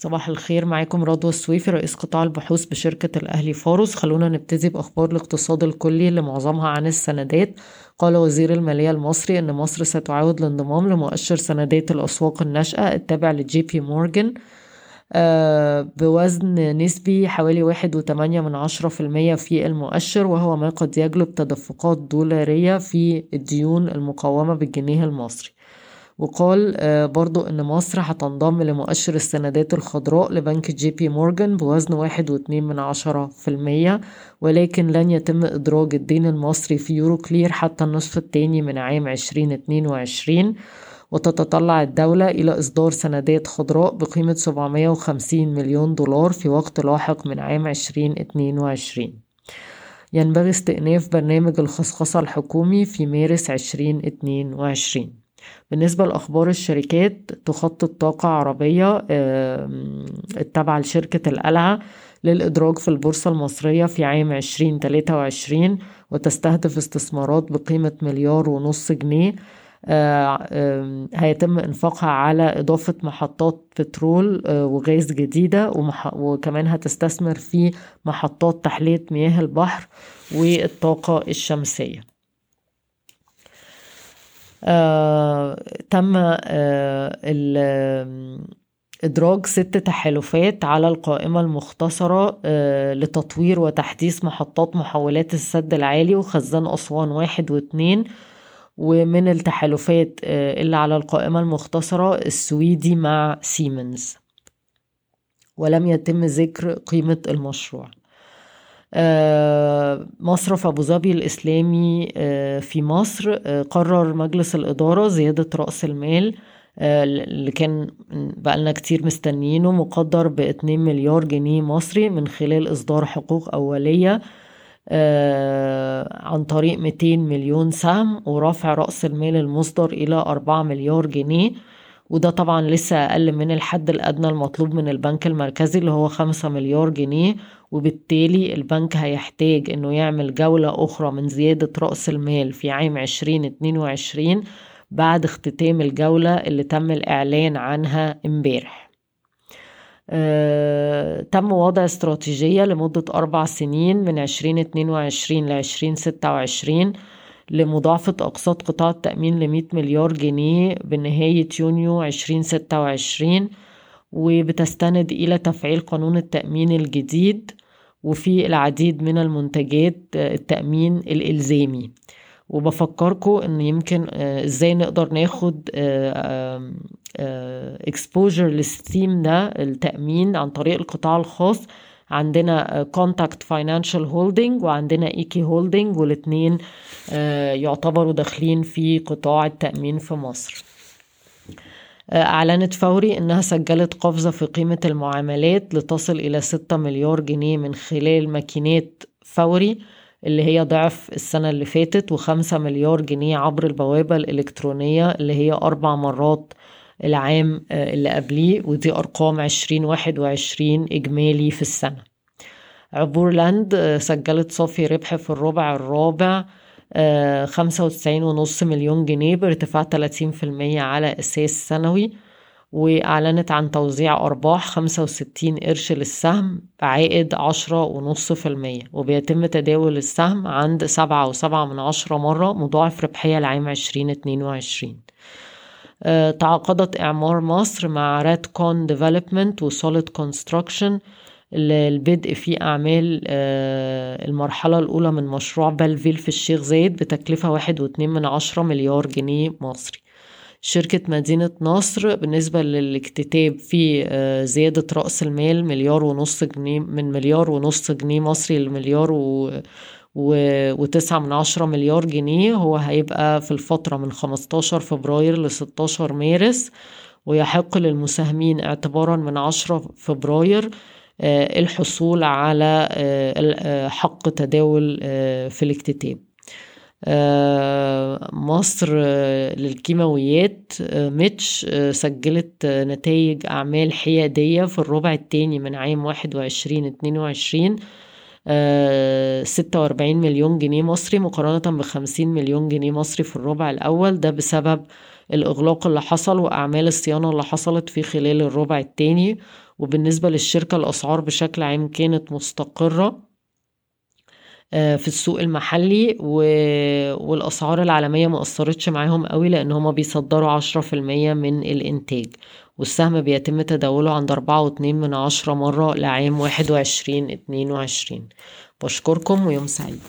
صباح الخير معاكم رضوى السويفي رئيس قطاع البحوث بشركة الأهلي فاروس خلونا نبتدي بأخبار الاقتصاد الكلي اللي معظمها عن السندات. قال وزير المالية المصري أن مصر ستعاود الانضمام لمؤشر سندات الأسواق الناشئة التابع ل JP Morgan آه، بوزن نسبي حوالي واحد وتمانية من عشرة في المية في المؤشر وهو ما قد يجلب تدفقات دولارية في الديون المقومة بالجنيه المصري. وقال آه، برضو إن مصر هتنضم لمؤشر السندات الخضراء لبنك JP Morgan بوزن واحد واتنين من عشرة في المية ولكن لن يتم إدراج الدين المصري في Euroclear حتى النصف الثاني من عام عشرين اتنين وعشرين. وتتطلع الدولة إلى إصدار سندات خضراء بقيمة 750 مليون دولار في وقت لاحق من عام 2022 ينبغي استئناف برنامج الخصخصة الحكومي في مارس 2022 بالنسبة لأخبار الشركات تخطط طاقة عربية التابعة لشركة القلعة للإدراج في البورصة المصرية في عام 2023 وتستهدف استثمارات بقيمة مليار ونص جنيه. آه، هيتم إنفاقها على إضافة محطات بترول آه، وغاز جديدة وكمان هتستثمر في محطات تحلية مياه البحر والطاقة الشمسية. آه، تم إدراج ست تحالفات على القائمة المختصرة لتطوير وتحديث محطات محولات السد العالي وخزان أسوان واحد واتنين. ومن التحالفات آه، اللي على القائمة المختصرة السويدي مع سيمنز. ولم يتم ذكر قيمة المشروع. آه، مصرف أبو ظبي الإسلامي آه، في مصر قرر مجلس الإدارة زيادة رأس المال اللي كان بقالنا كتير مستنيينه مقدر باتنين مليار جنيه مصري من خلال إصدار حقوق أولية آه، عن طريق 200 مليون سهم ورفع رأس المال المصدر إلى 4 مليار جنيه. وده طبعا لسه أقل من الحد الأدنى المطلوب من البنك المركزي اللي هو 5 مليار جنيه وبالتالي البنك هيحتاج إنه يعمل جولة أخرى من زيادة رأس المال في عام 2022 بعد اختتام الجولة اللي تم الإعلان عنها امبارح. آه، تم وضع استراتيجية لمدة أربع سنين من عشرين اتنين وعشرين لعشرين ستة وعشرين لمضاعفة أقساط قطاع التأمين لمية مليار جنيه بنهاية يونيو عشرين ستة وعشرين وبتستند إلى تفعيل قانون التأمين الجديد وفي العديد من المنتجات التأمين الإلزامي. وبفكركم إن يمكن آه، إزاي نقدر ناخد exposure لل theme ده التأمين عن طريق القطاع الخاص عندنا Contact Financial Holding وعندنا E-Kay Holding والاتنين آه، يعتبروا داخلين في قطاع التأمين في مصر. آه، أعلنت فوري أنها سجلت قفزة في قيمة المعاملات لتصل إلى 6 مليار جنيه من خلال ماكينات فوري اللي هي ضعف السنة اللي فاتت وخمسة مليار جنيه عبر البوابة الإلكترونية اللي هي أربع مرات العام آه، اللي قبليه ودي أرقام عشرين واحد وعشرين إجمالي في السنة. عبور لاند آه، سجلت صافي ربح في الربع الرابع آه، خمسة وتسعين ونص مليون جنيه بارتفاع تلاتين في المية على أساس سنوي وأعلنت عن توزيع أرباح خمسة وستين قرش للسهم بعائد عشرة ونص في المية وبيتم تداول السهم عند سبعة وسبعة من عشرة مرة مضاعف ربحية لعام عشرين اتنين وعشرين. تعاقدت إعمار مصر مع Radcon Development و Solid Construction للبدء في أعمال آه، المرحلة الأولى من مشروع بلفيل في الشيخ زايد بتكلفة واحد واتنين من عشرة مليار جنيه مصري. شركة مدينة نصر بالنسبة للاكتتاب في آه، زيادة رأس المال مليار ونص جنيه من مليار ونص جنيه مصري لمليار و وتسعة من عشرة مليار جنيه هو هيبقى في الفترة من خمستاشر فبراير لستاشر مارس ويحق للمساهمين اعتبارا من عشرة فبراير آه، الحصول على آه، حق تداول في الاكتتاب. آه، مصر آه، للكيماويات آه، ميتش سجلت نتائج أعمال حيادية في الربع الثاني من عام واحد وعشرين اتنين وعشرين ستة وأربعين مليون جنيه مصري مقارنة بخمسين مليون جنيه مصري في الربع الأول. ده بسبب الإغلاق اللي حصل وأعمال الصيانة اللي حصلت في خلال الربع التاني. وبالنسبة للشركة الأسعار بشكل عام كانت مستقرة في السوق المحلي والأسعار العالمية ما أثرتش معاهم قوي لأن هما بيصدروا عشرة في المية من الإنتاج. والسهم بيتم تداوله عند أربعة واتنين من عشرة مرة لعام واحد وعشرين اتنين وعشرين. بشكركم ويوم سعيد.